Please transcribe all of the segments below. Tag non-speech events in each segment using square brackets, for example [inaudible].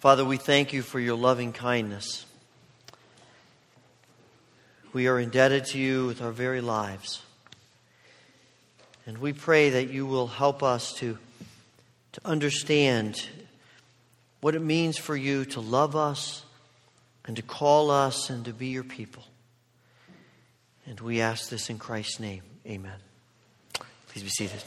Father, we thank you for your loving kindness. We are indebted to you with our very lives. And we pray that you will help us to, to understand what it means for you to love us and to call us and to be your people. And we ask this in Christ's name. Amen. Please be seated.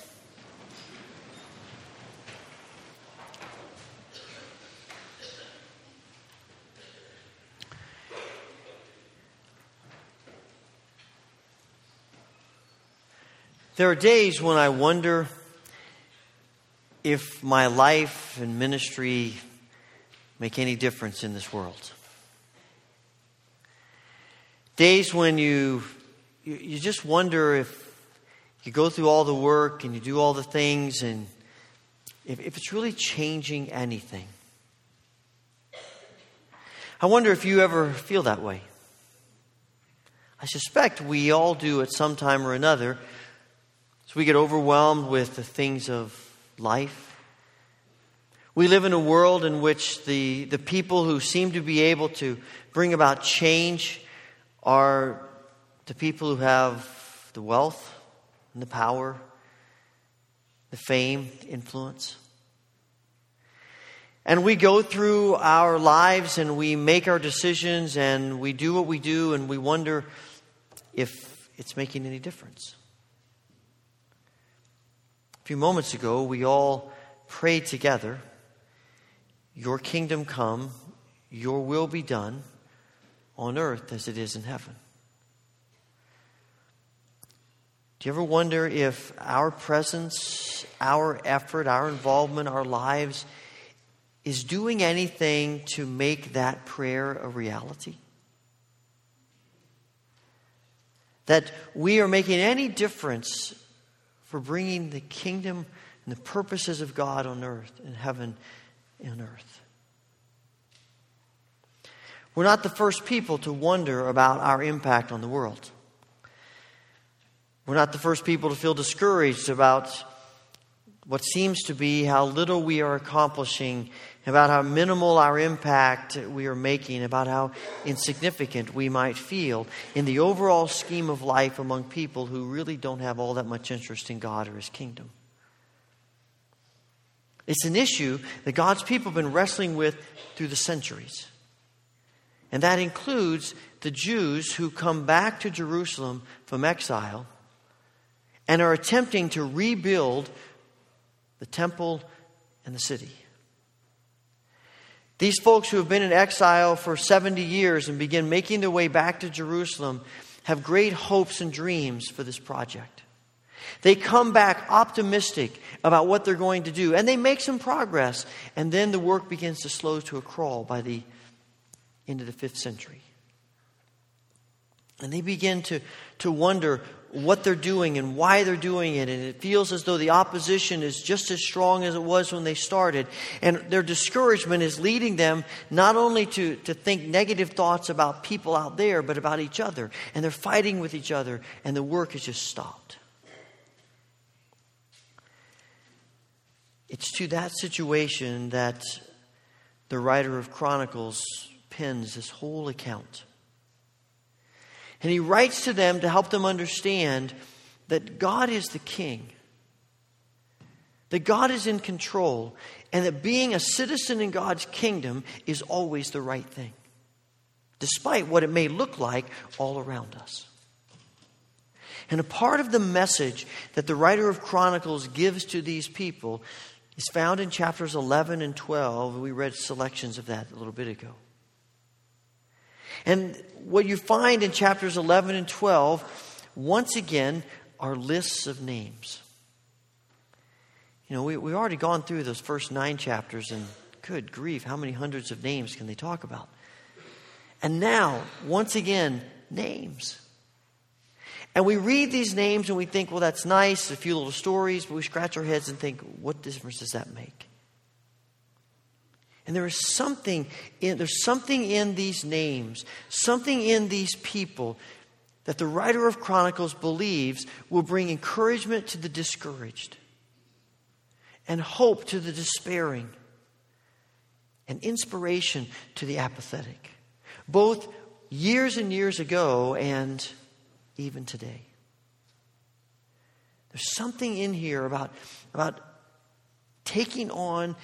There are days when I wonder if my life and ministry make any difference in this world. Days when you, you just wonder if you go through all the work and you do all the things and if, if it's really changing anything. I wonder if you ever feel that way. I suspect we all do at some time or another. So we get overwhelmed with the things of life. We live in a world in which the, the people who seem to be able to bring about change are the people who have the wealth and the power, the fame, the influence. And we go through our lives and we make our decisions and we do what we do and we wonder if it's making any difference few moments ago, we all prayed together Your kingdom come, your will be done on earth as it is in heaven. Do you ever wonder if our presence, our effort, our involvement, our lives is doing anything to make that prayer a reality? That we are making any difference for bringing the kingdom and the purposes of God on earth, and heaven, on earth. We're not the first people to wonder about our impact on the world. We're not the first people to feel discouraged about what seems to be how little we are accomplishing about how minimal our impact we are making, about how insignificant we might feel in the overall scheme of life among people who really don't have all that much interest in God or His kingdom. It's an issue that God's people have been wrestling with through the centuries. And that includes the Jews who come back to Jerusalem from exile and are attempting to rebuild the temple and the city. These folks who have been in exile for 70 years and begin making their way back to Jerusalem have great hopes and dreams for this project. They come back optimistic about what they're going to do, and they make some progress, and then the work begins to slow to a crawl by the end of the fifth century. And they begin to, to wonder what they're doing and why they're doing it. And it feels as though the opposition is just as strong as it was when they started. And their discouragement is leading them not only to, to think negative thoughts about people out there, but about each other. And they're fighting with each other, and the work has just stopped. It's to that situation that the writer of Chronicles pins this whole account. And he writes to them to help them understand that God is the king, that God is in control, and that being a citizen in God's kingdom is always the right thing, despite what it may look like all around us. And a part of the message that the writer of Chronicles gives to these people is found in chapters 11 and 12. We read selections of that a little bit ago. And what you find in chapters 11 and 12, once again, are lists of names. You know, we, we've already gone through those first nine chapters, and good grief, how many hundreds of names can they talk about? And now, once again, names. And we read these names and we think, well, that's nice, a few little stories, but we scratch our heads and think, what difference does that make? And there is something in, there's something in these names, something in these people that the writer of Chronicles believes will bring encouragement to the discouraged and hope to the despairing and inspiration to the apathetic, both years and years ago and even today. There's something in here about, about taking on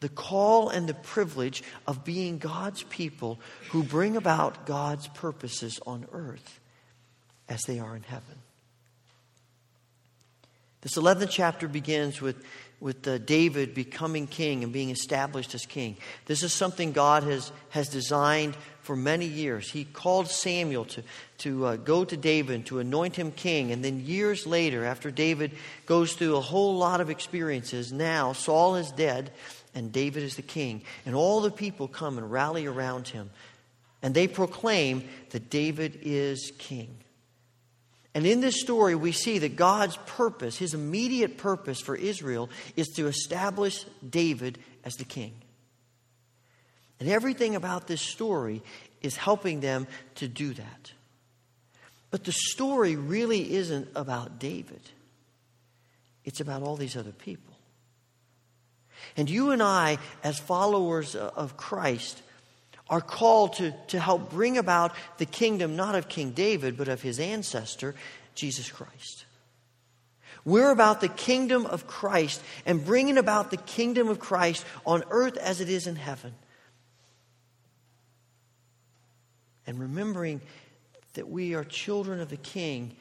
the call and the privilege of being God's people who bring about God's purposes on earth as they are in heaven. This 11th chapter begins with, with uh, David becoming king and being established as king. This is something God has, has designed for many years. He called Samuel to, to uh, go to David to anoint him king. And then years later, after David goes through a whole lot of experiences, now Saul is dead and David is the king. And all the people come and rally around him. And they proclaim that David is king. And in this story, we see that God's purpose, his immediate purpose for Israel, is to establish David as the king. And everything about this story is helping them to do that. But the story really isn't about David, it's about all these other people. And you and I, as followers of Christ, are called to, to help bring about the kingdom not of King David, but of his ancestor, Jesus Christ. We're about the kingdom of Christ and bringing about the kingdom of Christ on earth as it is in heaven. And remembering that we are children of the King,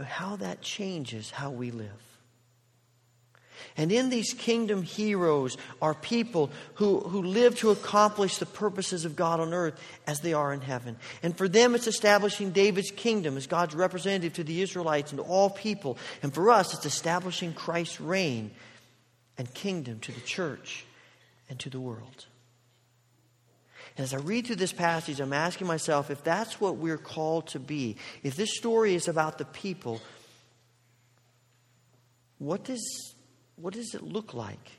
how that changes how we live. And in these kingdom heroes are people who, who live to accomplish the purposes of God on earth as they are in heaven. And for them, it's establishing David's kingdom as God's representative to the Israelites and to all people. And for us, it's establishing Christ's reign and kingdom to the church and to the world. And as I read through this passage, I'm asking myself if that's what we're called to be, if this story is about the people, what does what does it look like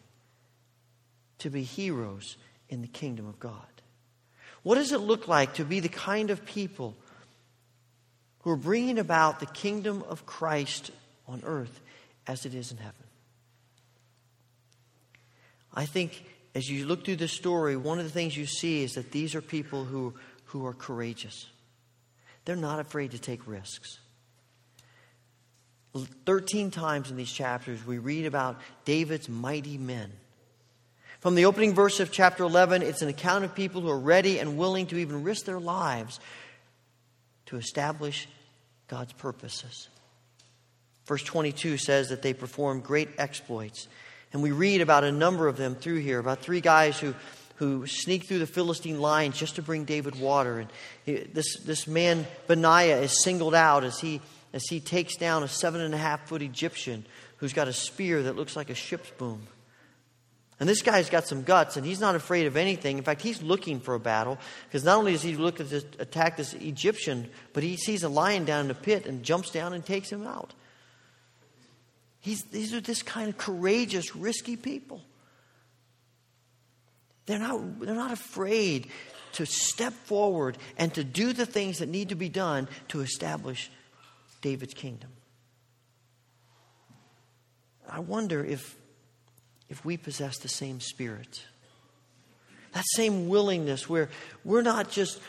to be heroes in the kingdom of God? What does it look like to be the kind of people who are bringing about the kingdom of Christ on earth as it is in heaven? I think as you look through this story, one of the things you see is that these are people who, who are courageous. They're not afraid to take risks. 13 times in these chapters, we read about David's mighty men. From the opening verse of chapter 11, it's an account of people who are ready and willing to even risk their lives to establish God's purposes. Verse 22 says that they performed great exploits. And we read about a number of them through here, about three guys who, who sneak through the Philistine lines just to bring David water. And this, this man, Benaiah, is singled out as he as he takes down a seven and a half foot Egyptian who's got a spear that looks like a ship's boom. And this guy's got some guts, and he's not afraid of anything. In fact, he's looking for a battle because not only does he look to attack this Egyptian, but he sees a lion down in the pit and jumps down and takes him out. He's, these are this kind of courageous, risky people. They're not, they're not afraid to step forward and to do the things that need to be done to establish David's kingdom. I wonder if, if we possess the same spirit. That same willingness where we're not just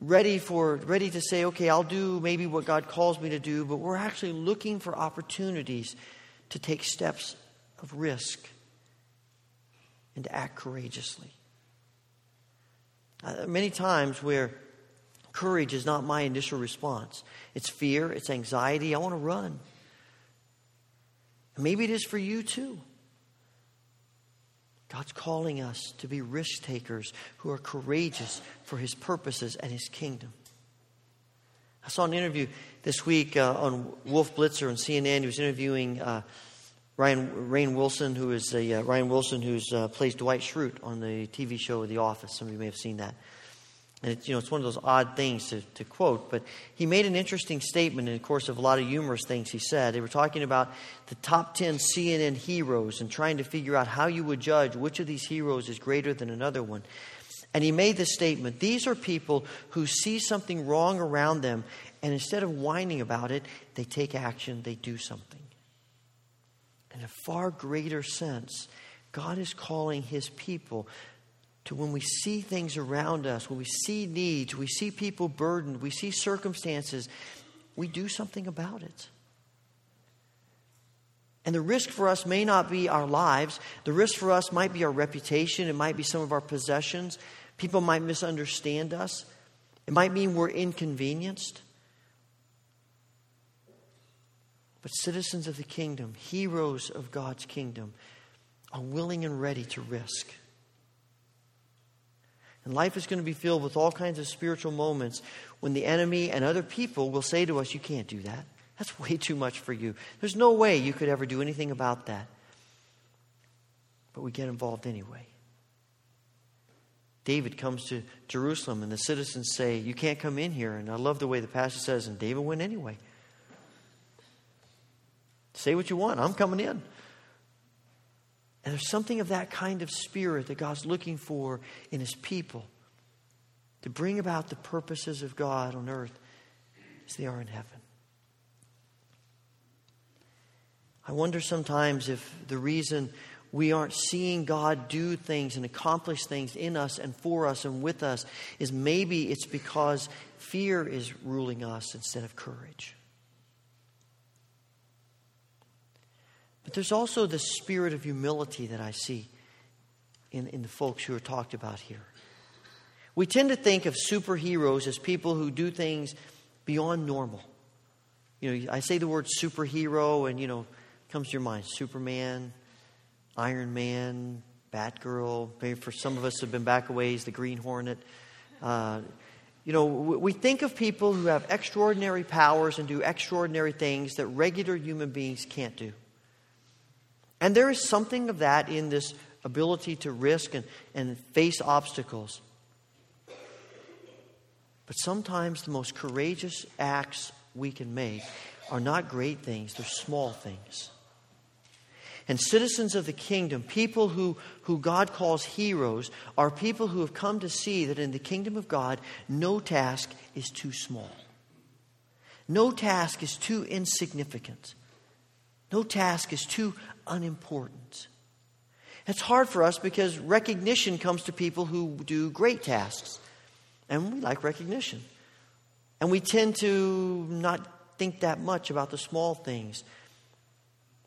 ready for ready to say, okay, I'll do maybe what God calls me to do, but we're actually looking for opportunities to take steps of risk and to act courageously. Uh, many times where Courage is not my initial response. It's fear, it's anxiety. I want to run. maybe it is for you too. God's calling us to be risk takers who are courageous for his purposes and his kingdom. I saw an interview this week uh, on Wolf Blitzer on CNN. He was interviewing uh, Ryan Rainn Wilson, who is a, uh, Ryan Wilson, who uh, plays Dwight Schrute on the TV show The Office. Some of you may have seen that. And it's, you know, it's one of those odd things to, to quote, but he made an interesting statement in the course of a lot of humorous things he said. They were talking about the top 10 CNN heroes and trying to figure out how you would judge which of these heroes is greater than another one. And he made this statement These are people who see something wrong around them, and instead of whining about it, they take action, they do something. In a far greater sense, God is calling his people to when we see things around us, when we see needs, we see people burdened, we see circumstances, we do something about it. And the risk for us may not be our lives. The risk for us might be our reputation. It might be some of our possessions. People might misunderstand us. It might mean we're inconvenienced. But citizens of the kingdom, heroes of God's kingdom, are willing and ready to risk. And life is going to be filled with all kinds of spiritual moments when the enemy and other people will say to us, You can't do that. That's [laughs] way too much for you. There's no way you could ever do anything about that. But we get involved anyway. David comes to Jerusalem, and the citizens say, You can't come in here. And I love the way the passage says, and David went anyway. Say what you want, I'm coming in. And there's something of that kind of spirit that God's looking for in his people to bring about the purposes of God on earth as they are in heaven. I wonder sometimes if the reason we aren't seeing God do things and accomplish things in us and for us and with us is maybe it's because fear is ruling us instead of courage. But there's also the spirit of humility that I see in, in the folks who are talked about here. We tend to think of superheroes as people who do things beyond normal. You know, I say the word superhero, and, you know, comes to your mind Superman, Iron Man, Batgirl. Maybe for some of us have been back a ways, the Green Hornet. Uh, you know, we think of people who have extraordinary powers and do extraordinary things that regular human beings can't do. And there is something of that in this ability to risk and, and face obstacles. But sometimes the most courageous acts we can make are not great things, they're small things and citizens of the kingdom, people who, who God calls heroes, are people who have come to see that in the kingdom of God, no task is too small. No task is too insignificant. No task is too unimportant. It's hard for us because recognition comes to people who do great tasks. And we like recognition. And we tend to not think that much about the small things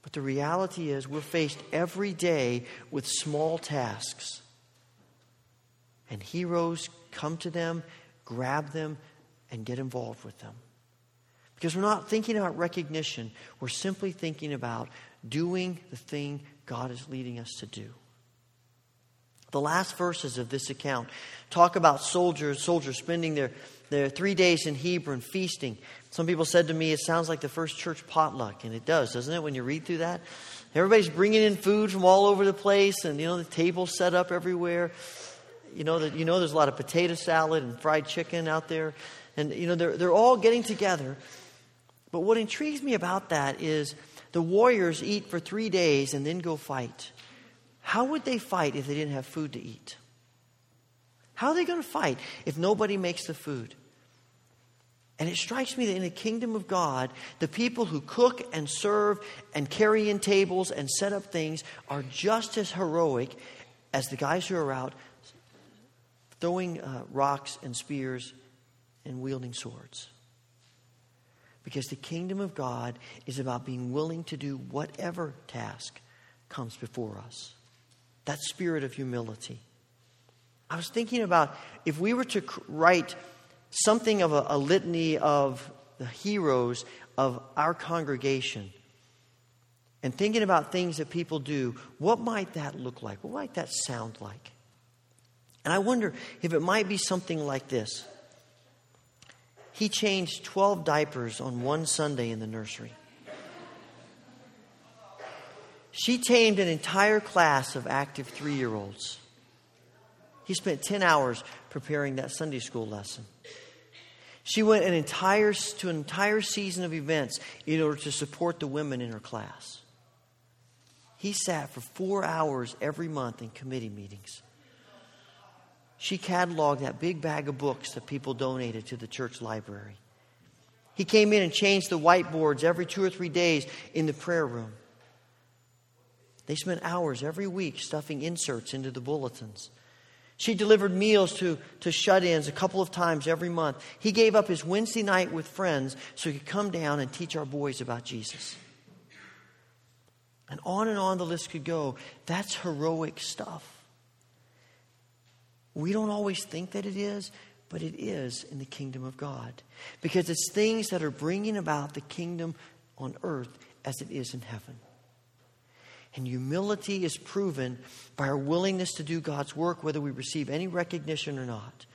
but the reality is, we're faced every day with small tasks. And heroes come to them, grab them, and get involved with them. Because we're not thinking about recognition, we're simply thinking about doing the thing God is leading us to do. The last verses of this account talk about soldiers, soldiers spending their, their three days in Hebron feasting. Some people said to me, it sounds like the first church potluck, and it does, doesn't it, when you read through that? Everybody's bringing in food from all over the place, and, you know, the table's set up everywhere. You know, that, you know there's a lot of potato salad and fried chicken out there. And, you know, they're, they're all getting together. But what intrigues me about that is the warriors eat for three days and then go fight. How would they fight if they didn't have food to eat? How are they going to fight if nobody makes the food? And it strikes me that in the kingdom of God, the people who cook and serve and carry in tables and set up things are just as heroic as the guys who are out throwing uh, rocks and spears and wielding swords. Because the kingdom of God is about being willing to do whatever task comes before us. That spirit of humility. I was thinking about if we were to write something of a, a litany of the heroes of our congregation and thinking about things that people do, what might that look like? What might that sound like? And I wonder if it might be something like this. He changed 12 diapers on one Sunday in the nursery. She tamed an entire class of active three year olds. He spent 10 hours preparing that Sunday school lesson. She went an entire, to an entire season of events in order to support the women in her class. He sat for four hours every month in committee meetings. She cataloged that big bag of books that people donated to the church library. He came in and changed the whiteboards every two or three days in the prayer room. They spent hours every week stuffing inserts into the bulletins. She delivered meals to, to shut ins a couple of times every month. He gave up his Wednesday night with friends so he could come down and teach our boys about Jesus. And on and on the list could go. That's heroic stuff. We don't always think that it is, but it is in the kingdom of God. Because it's things that are bringing about the kingdom on earth as it is in heaven. And humility is proven by our willingness to do God's work, whether we receive any recognition or not.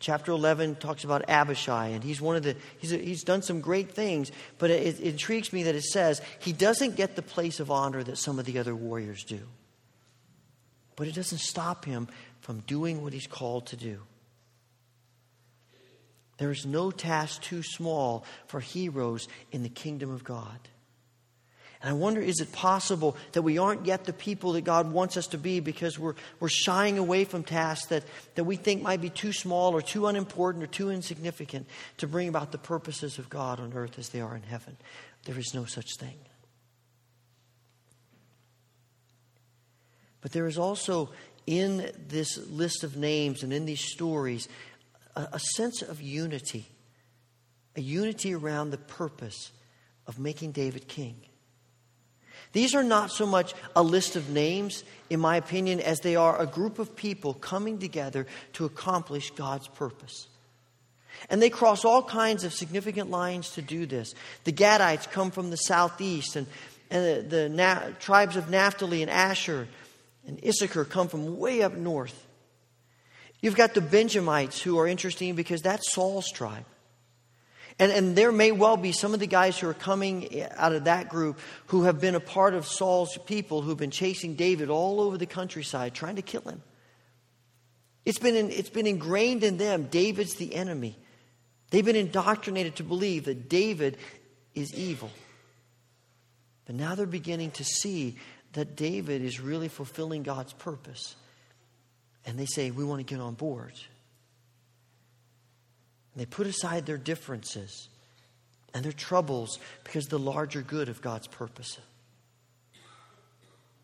Chapter 11 talks about Abishai, and he's one of the, he's, he's done some great things, but it, it intrigues me that it says he doesn't get the place of honor that some of the other warriors do. But it doesn't stop him from doing what he's called to do. There is no task too small for heroes in the kingdom of God. And I wonder is it possible that we aren't yet the people that God wants us to be because we're, we're shying away from tasks that, that we think might be too small or too unimportant or too insignificant to bring about the purposes of God on earth as they are in heaven? There is no such thing. But there is also in this list of names and in these stories a, a sense of unity, a unity around the purpose of making David king. These are not so much a list of names, in my opinion, as they are a group of people coming together to accomplish God's purpose. And they cross all kinds of significant lines to do this. The Gadites come from the southeast, and, and the, the Na- tribes of Naphtali and Asher and Issachar come from way up north. You've got the Benjamites who are interesting because that's Saul's tribe. And, and there may well be some of the guys who are coming out of that group who have been a part of Saul's people who've been chasing David all over the countryside trying to kill him. It's been, in, it's been ingrained in them David's the enemy. They've been indoctrinated to believe that David is evil. But now they're beginning to see that David is really fulfilling God's purpose. And they say, We want to get on board. And they put aside their differences and their troubles because the larger good of God's purpose.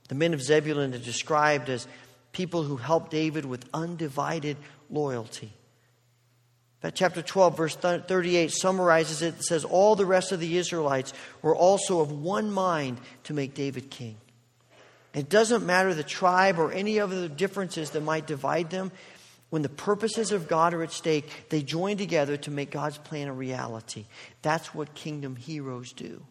The men of Zebulun are described as people who helped David with undivided loyalty. That chapter 12, verse 38 summarizes it. It says, All the rest of the Israelites were also of one mind to make David king. It doesn't matter the tribe or any of the differences that might divide them. When the purposes of God are at stake, they join together to make God's plan a reality. That's what kingdom heroes do.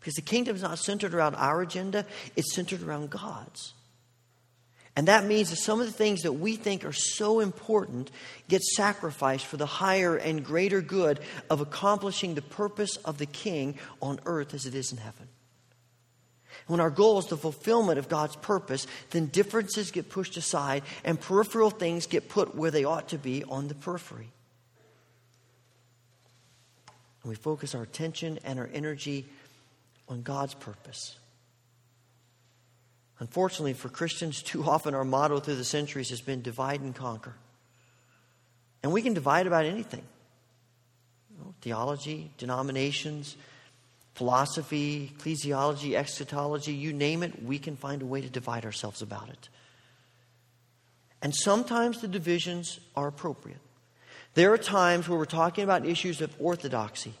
Because the kingdom is not centered around our agenda, it's centered around God's. And that means that some of the things that we think are so important get sacrificed for the higher and greater good of accomplishing the purpose of the king on earth as it is in heaven. When our goal is the fulfillment of God's purpose, then differences get pushed aside and peripheral things get put where they ought to be on the periphery. And we focus our attention and our energy on God's purpose. Unfortunately, for Christians, too often our motto through the centuries has been divide and conquer. And we can divide about anything you know, theology, denominations, philosophy, ecclesiology, eschatology, you name it, we can find a way to divide ourselves about it. And sometimes the divisions are appropriate. There are times where we're talking about issues of orthodoxy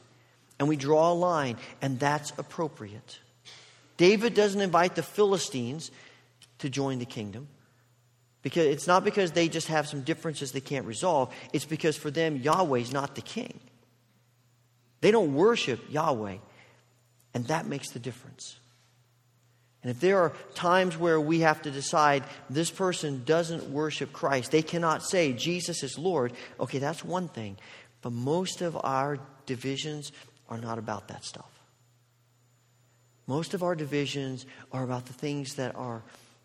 and we draw a line, and that's appropriate. David doesn't invite the Philistines to join the kingdom. Because it's not because they just have some differences they can't resolve. It's because for them, Yahweh's not the king. They don't worship Yahweh. And that makes the difference. And if there are times where we have to decide this person doesn't worship Christ, they cannot say Jesus is Lord, okay, that's one thing. But most of our divisions are not about that stuff. Most of our divisions are about the things that are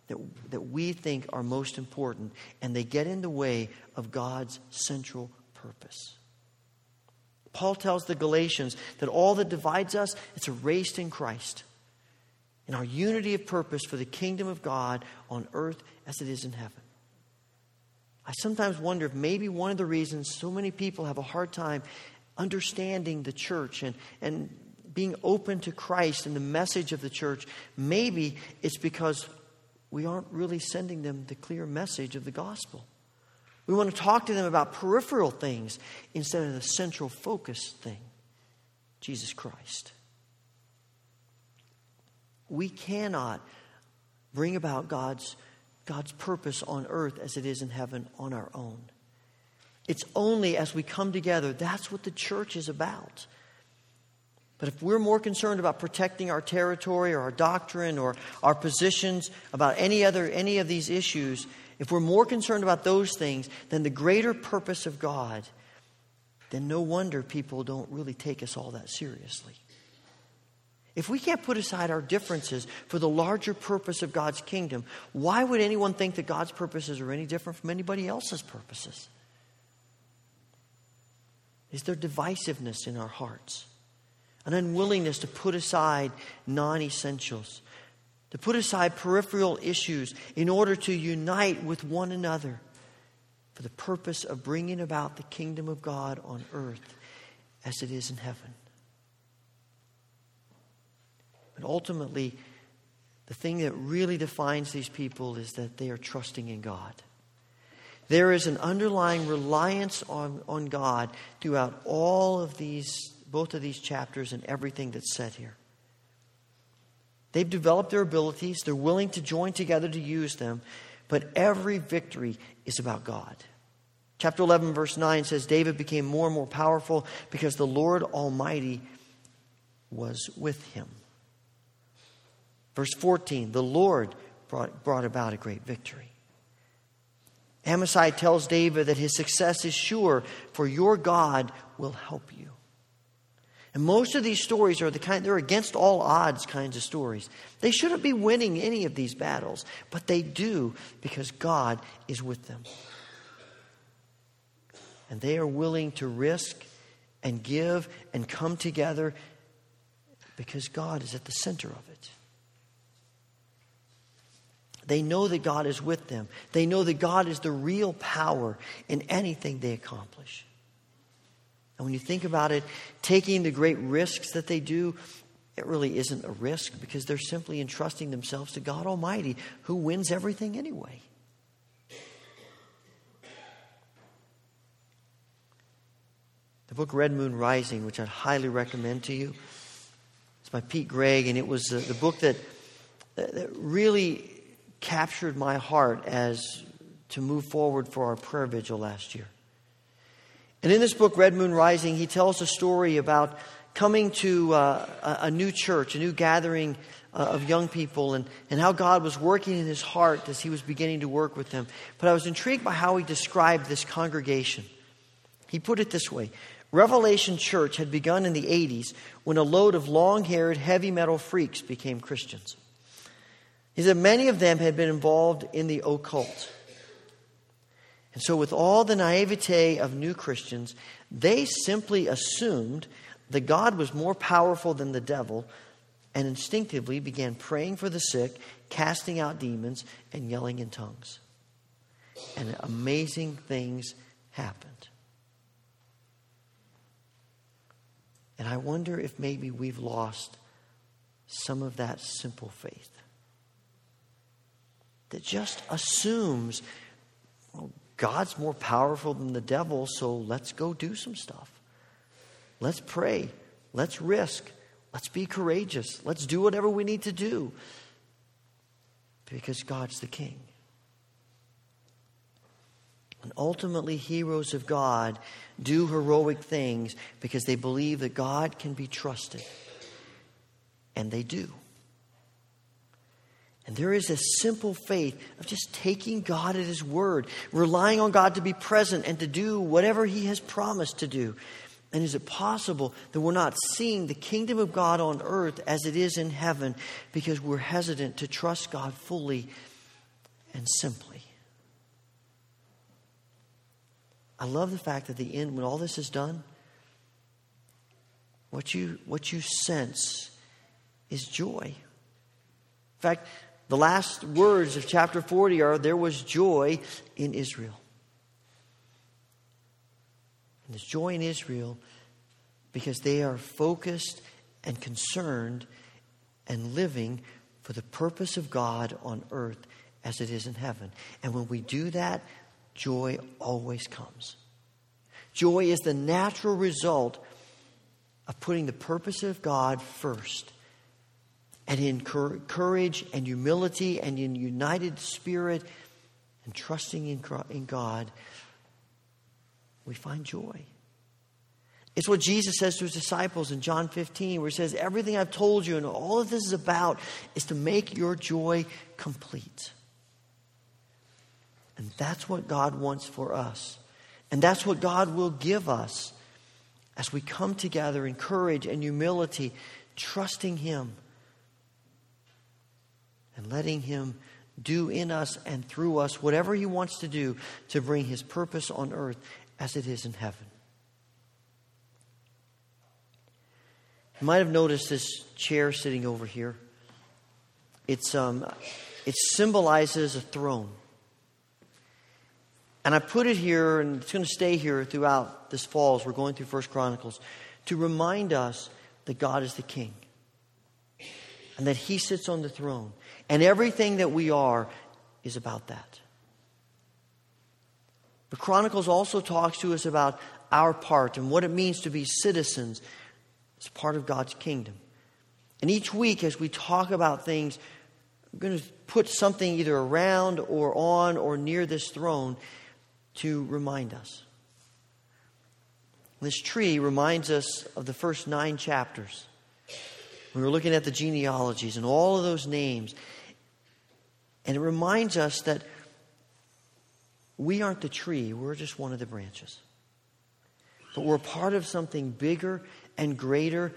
that, that we think are most important, and they get in the way of God's central purpose. Paul tells the Galatians that all that divides us, it's erased in Christ. In our unity of purpose for the kingdom of God on earth as it is in heaven. I sometimes wonder if maybe one of the reasons so many people have a hard time understanding the church and, and being open to Christ and the message of the church, maybe it's because we aren't really sending them the clear message of the gospel. We want to talk to them about peripheral things instead of the central focus thing Jesus Christ. We cannot bring about God's, God's purpose on earth as it is in heaven on our own. It's only as we come together, that's what the church is about. But if we're more concerned about protecting our territory or our doctrine or our positions about any other any of these issues, if we're more concerned about those things than the greater purpose of God, then no wonder people don't really take us all that seriously. If we can't put aside our differences for the larger purpose of God's kingdom, why would anyone think that God's purposes are any different from anybody else's purposes? Is there divisiveness in our hearts? An unwillingness to put aside non essentials, to put aside peripheral issues in order to unite with one another for the purpose of bringing about the kingdom of God on earth as it is in heaven. But ultimately, the thing that really defines these people is that they are trusting in God. There is an underlying reliance on, on God throughout all of these, both of these chapters and everything that's said here. They've developed their abilities, they're willing to join together to use them, but every victory is about God. Chapter 11, verse 9 says David became more and more powerful because the Lord Almighty was with him. Verse 14, the Lord brought, brought about a great victory. Amasai tells David that his success is sure, for your God will help you. And most of these stories are the kind, they're against all odds kinds of stories. They shouldn't be winning any of these battles, but they do because God is with them. And they are willing to risk and give and come together because God is at the center of it. They know that God is with them. They know that God is the real power in anything they accomplish. And when you think about it, taking the great risks that they do, it really isn't a risk because they're simply entrusting themselves to God Almighty, who wins everything anyway. The book Red Moon Rising, which I'd highly recommend to you, it's by Pete Greig, and it was the, the book that, that really captured my heart as to move forward for our prayer vigil last year. And in this book, Red Moon Rising, he tells a story about coming to uh, a, new church, a new gathering uh, of young people, and, and how God was working in his heart as he was beginning to work with them. But I was intrigued by how he described this congregation. He put it this way Revelation Church had begun in the 80s when a load of long haired, heavy metal freaks became Christians. He said many of them had been involved in the occult. And so, with all the naivete of new Christians, they simply assumed that God was more powerful than the devil and instinctively began praying for the sick, casting out demons, and yelling in tongues. And amazing things happened. And I wonder if maybe we've lost some of that simple faith that just assumes God's more powerful than the devil, so let's go do some stuff. Let's pray. Let's risk. Let's be courageous. Let's do whatever we need to do because God's the king. And ultimately, heroes of God do heroic things because they believe that God can be trusted. And they do. And there is a simple faith of just taking God at His word, relying on God to be present and to do whatever He has promised to do. And is it possible that we're not seeing the kingdom of God on earth as it is in heaven because we're hesitant to trust God fully and simply? I love the fact that the end, when all this is done, what you, what you sense is joy. In fact, the last words of chapter 40 are there was joy in Israel. And there's joy in Israel because they are focused and concerned and living for the purpose of God on earth as it is in heaven. And when we do that, joy always comes. Joy is the natural result of putting the purpose of God first. And in courage and humility and in united spirit and trusting in God, we find joy. It's what Jesus says to his disciples in John 15, where he says, Everything I've told you and all that this is about is to make your joy complete. And that's what God wants for us. And that's what God will give us as we come together in courage and humility, trusting Him and letting Him do in us and through us whatever He wants to do to bring His purpose on earth as it is in heaven. You might have noticed this chair sitting over here. It's, um, it symbolizes a throne. And I put it here, and it's going to stay here throughout this fall as we're going through First Chronicles, to remind us that God is the King and that He sits on the throne. And everything that we are is about that. The Chronicles also talks to us about our part and what it means to be citizens as part of God's kingdom. And each week, as we talk about things, I'm going to put something either around or on or near this throne to remind us. This tree reminds us of the first nine chapters. We were looking at the genealogies and all of those names. And it reminds us that we aren't the tree, we're just one of the branches. But we're part of something bigger and greater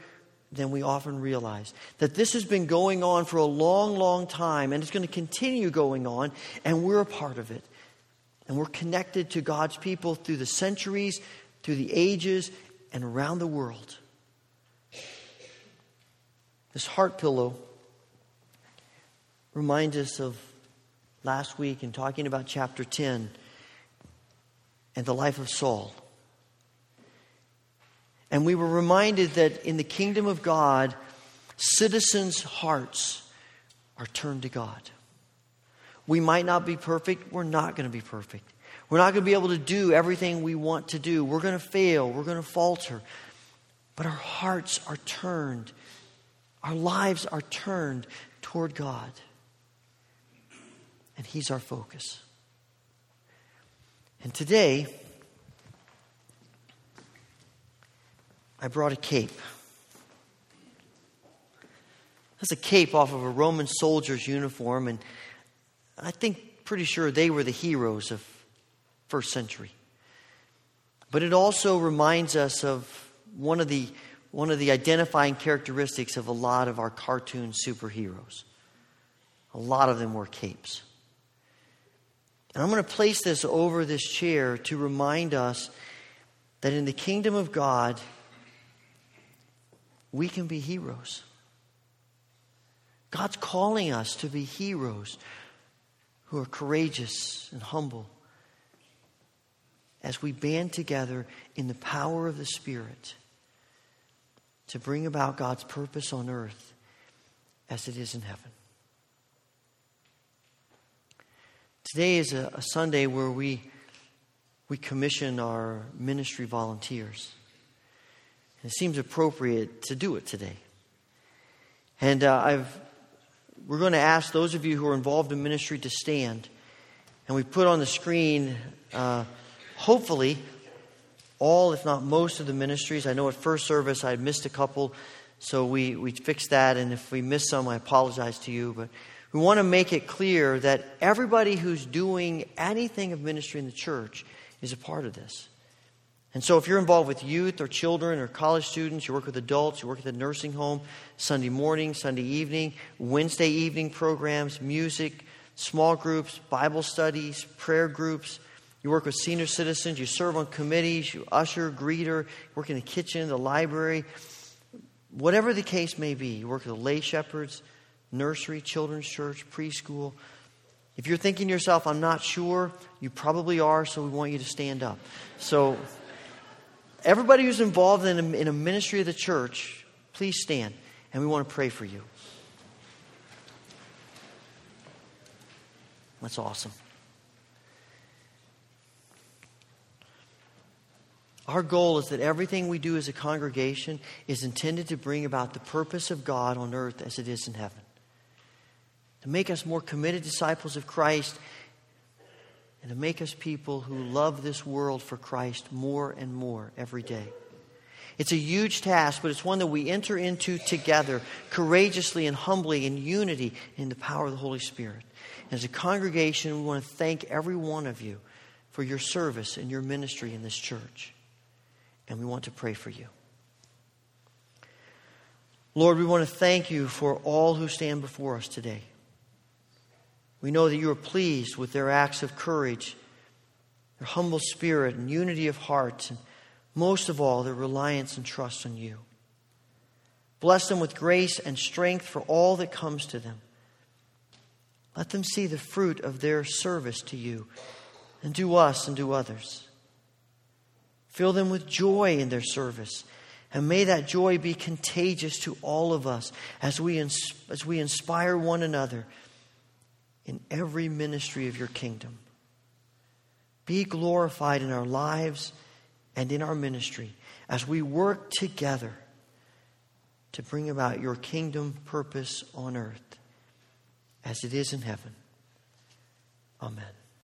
than we often realize. That this has been going on for a long, long time, and it's going to continue going on, and we're a part of it. And we're connected to God's people through the centuries, through the ages, and around the world. This heart pillow reminds us of last week in talking about chapter 10 and the life of Saul. And we were reminded that in the kingdom of God, citizens' hearts are turned to God. We might not be perfect. We're not going to be perfect. We're not going to be able to do everything we want to do. We're going to fail. We're going to falter. But our hearts are turned, our lives are turned toward God. And He's our focus. And today, I brought a cape. That's a cape off of a Roman soldier's uniform, and I think pretty sure they were the heroes of first century. But it also reminds us of one of the one of the identifying characteristics of a lot of our cartoon superheroes. A lot of them wore capes. And I'm going to place this over this chair to remind us that in the kingdom of God, we can be heroes. God's calling us to be heroes who are courageous and humble as we band together in the power of the Spirit to bring about God's purpose on earth as it is in heaven. Today is a, a Sunday where we, we commission our ministry volunteers. It seems appropriate to do it today. And uh, I've, we're going to ask those of you who are involved in ministry to stand. And we put on the screen, uh, hopefully, all, if not most, of the ministries. I know at first service I missed a couple, so we, we fixed that. And if we missed some, I apologize to you. But we want to make it clear that everybody who's doing anything of ministry in the church is a part of this. And so, if you're involved with youth or children or college students, you work with adults, you work at the nursing home, Sunday morning, Sunday evening, Wednesday evening programs, music, small groups, Bible studies, prayer groups, you work with senior citizens, you serve on committees, you usher, greeter, work in the kitchen, the library, whatever the case may be, you work with the lay shepherds, nursery, children's church, preschool. If you're thinking to yourself, I'm not sure, you probably are, so we want you to stand up. So, Everybody who's involved in a, in a ministry of the church, please stand, and we want to pray for you. That's awesome. Our goal is that everything we do as a congregation is intended to bring about the purpose of God on earth as it is in heaven. To make us more committed disciples of Christ and to make us people who love this world for Christ more and more every day. It's a huge task, but it's one that we enter into together, courageously and humbly in unity in the power of the Holy Spirit. As a congregation, we want to thank every one of you for your service and your ministry in this church and we want to pray for you. Lord, we want to thank you for all who stand before us today. We know that you are pleased with their acts of courage, their humble spirit, and unity of heart, and most of all, their reliance and trust on you. Bless them with grace and strength for all that comes to them. Let them see the fruit of their service to you and to us and to others. Fill them with joy in their service. And may that joy be contagious to all of us as we, ins- as we inspire one another in every ministry of your kingdom. Be glorified in our lives and in our ministry as we work together to bring about your kingdom purpose on earth as it is in heaven. Amen.